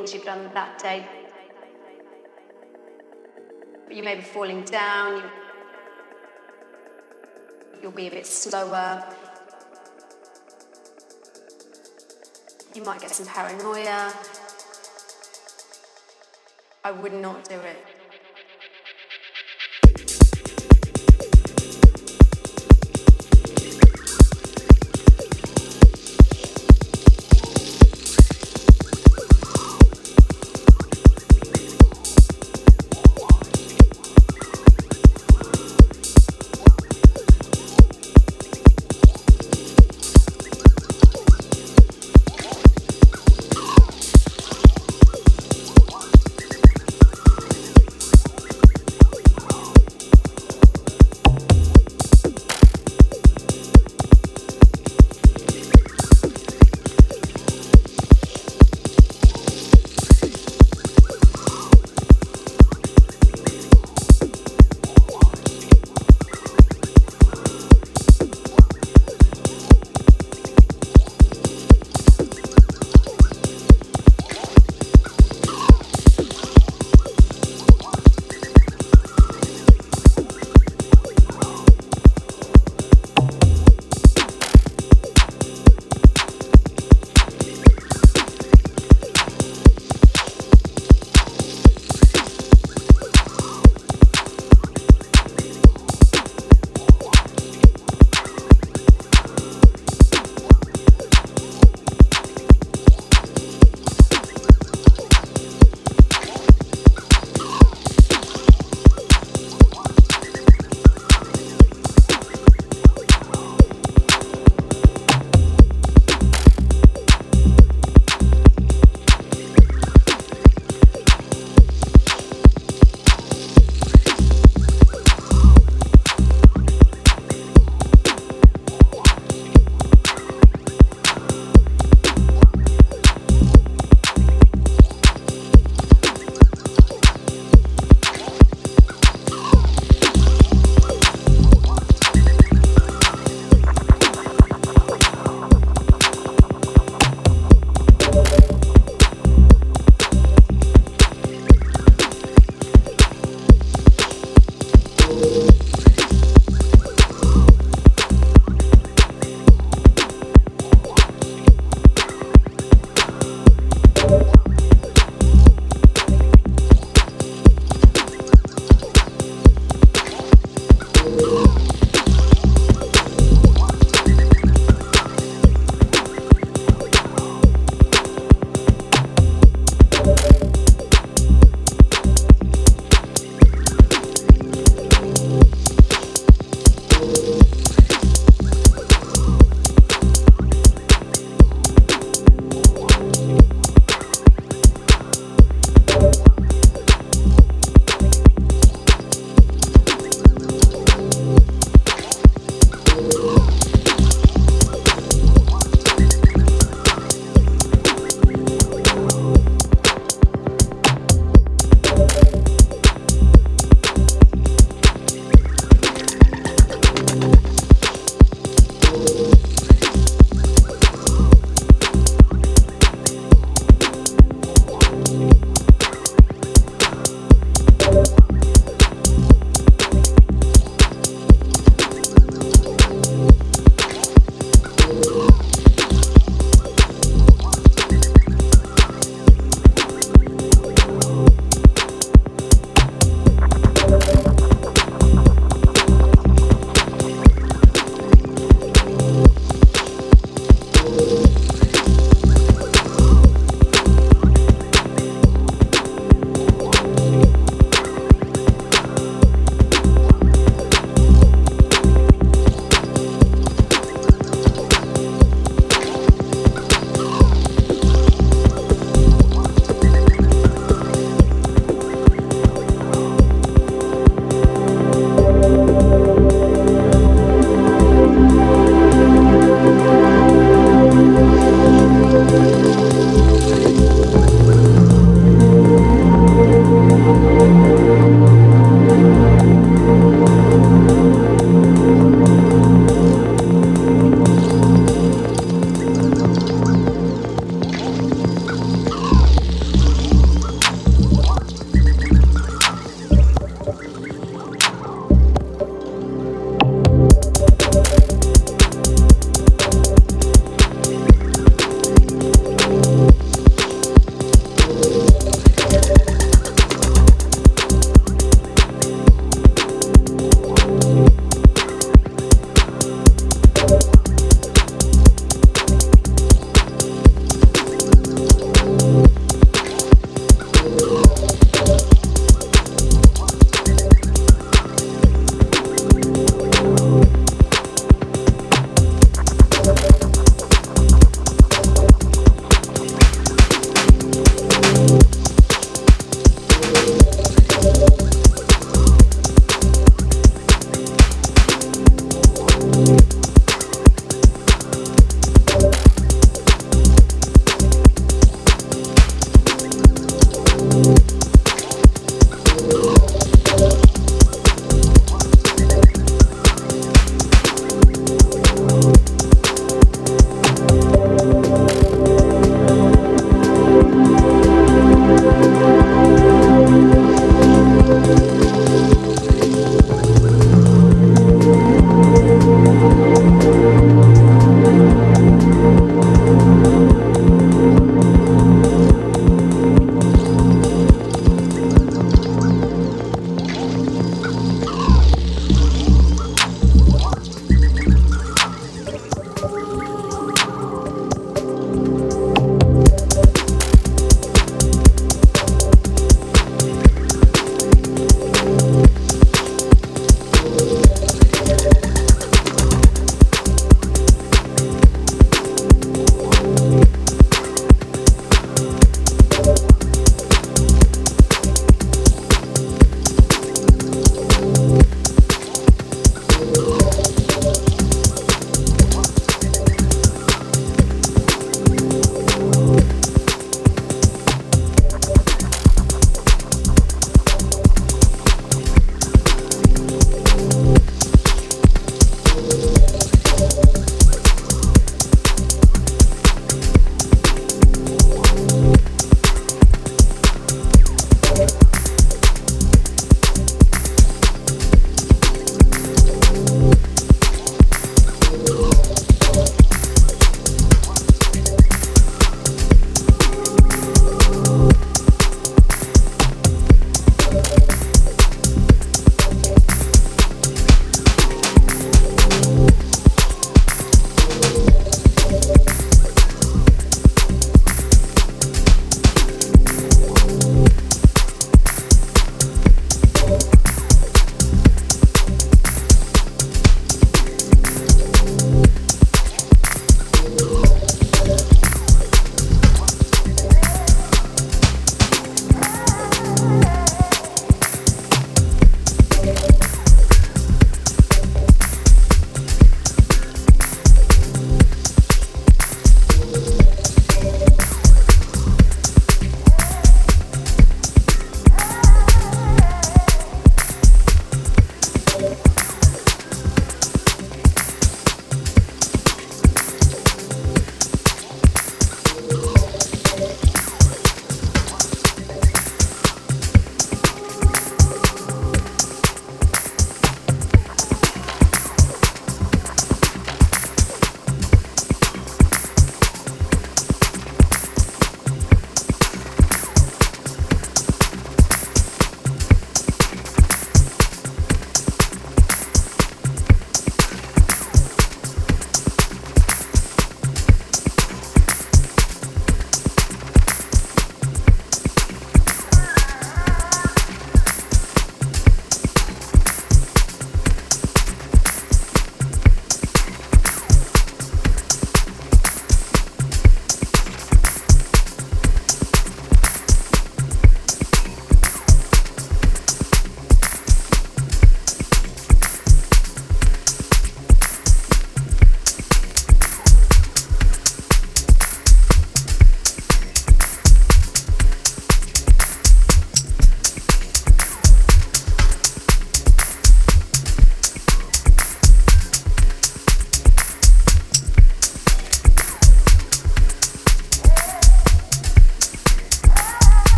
things you've done that day. You may be falling down, you, you'll be a bit slower. You might get some paranoia. I would not do it.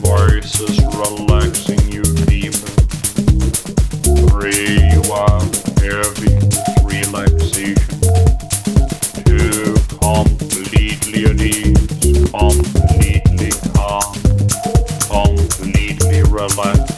Voices relaxing you deep, Three, you are heavy relaxation. Two, completely at ease, completely calm, completely relaxed.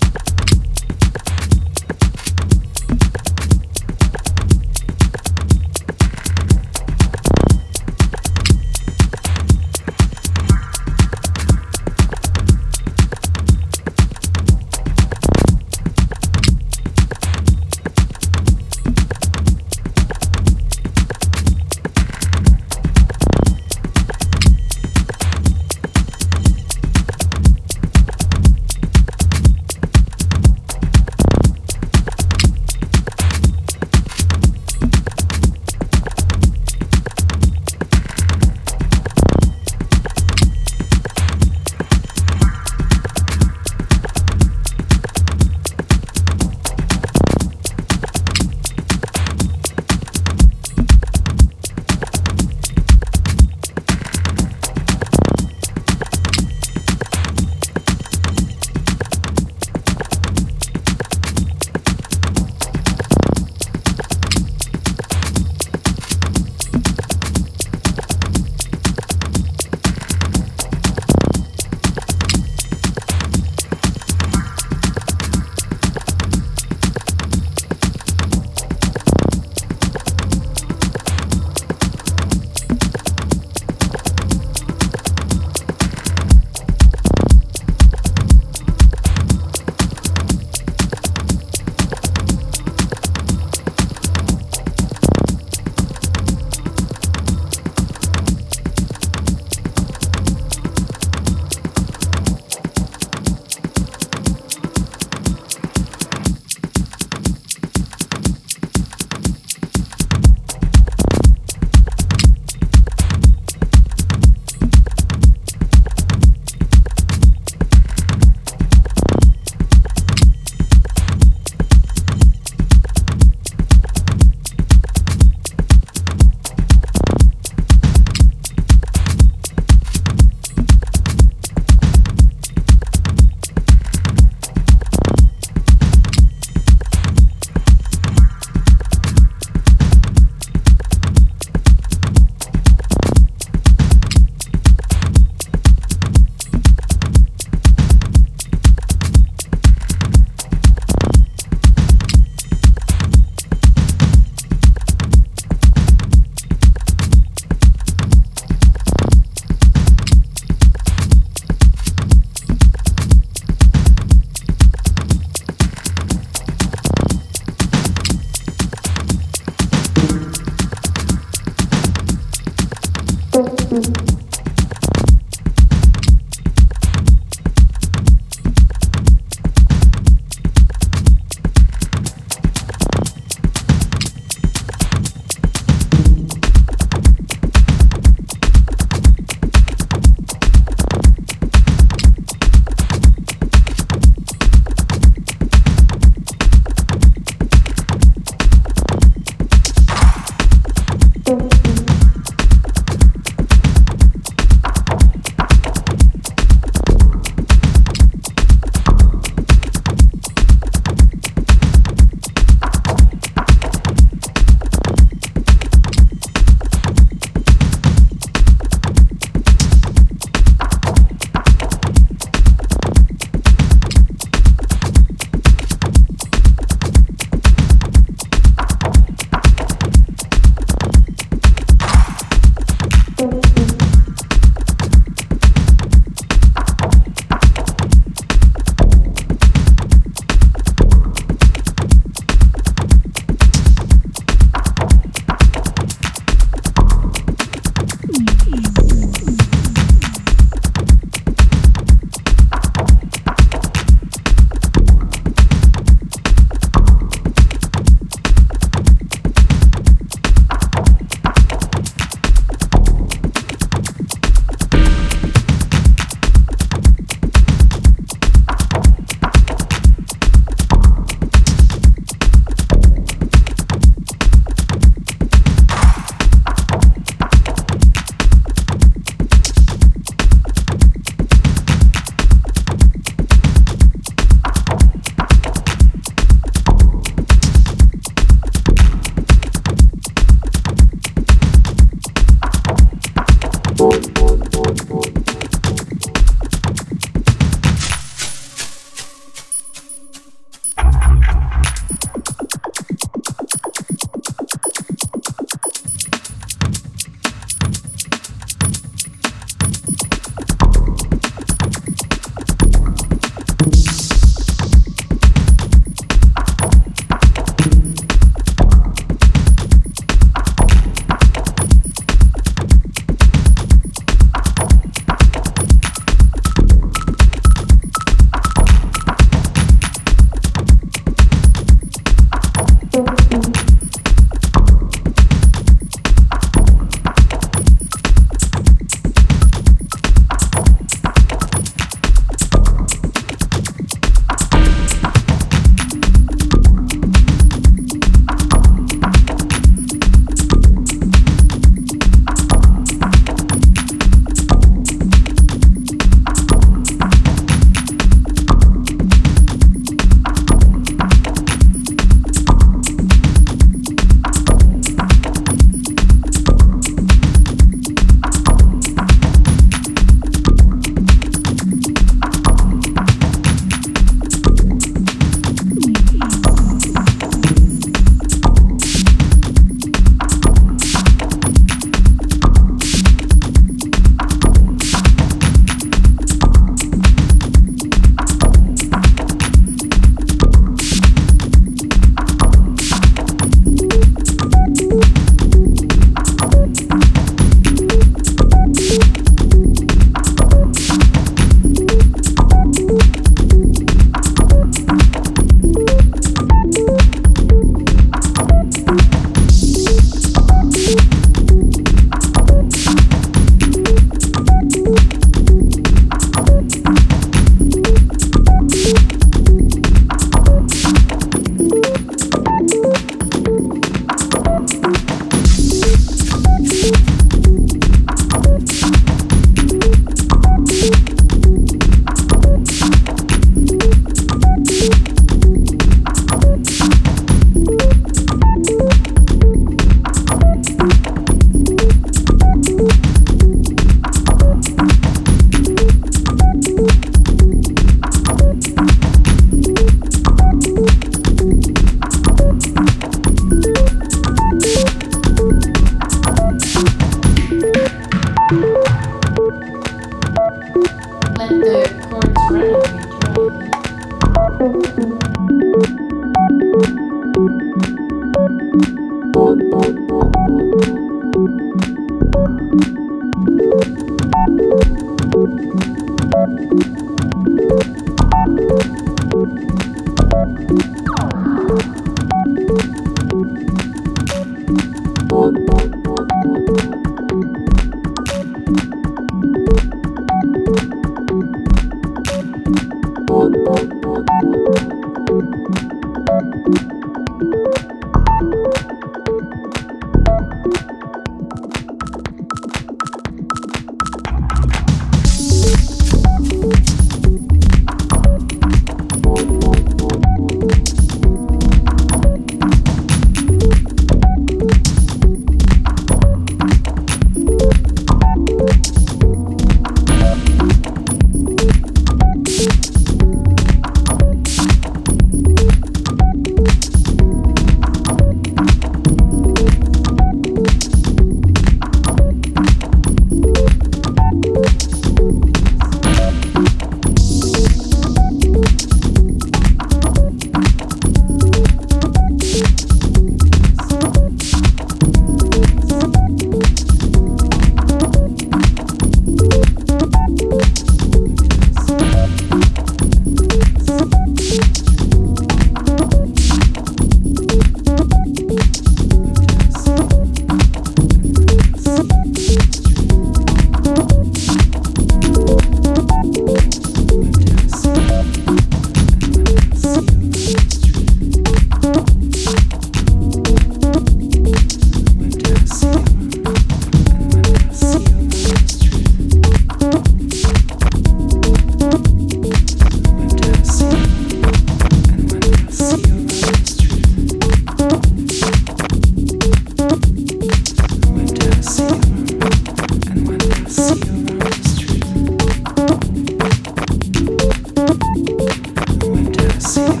see.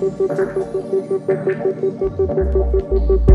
Thank you.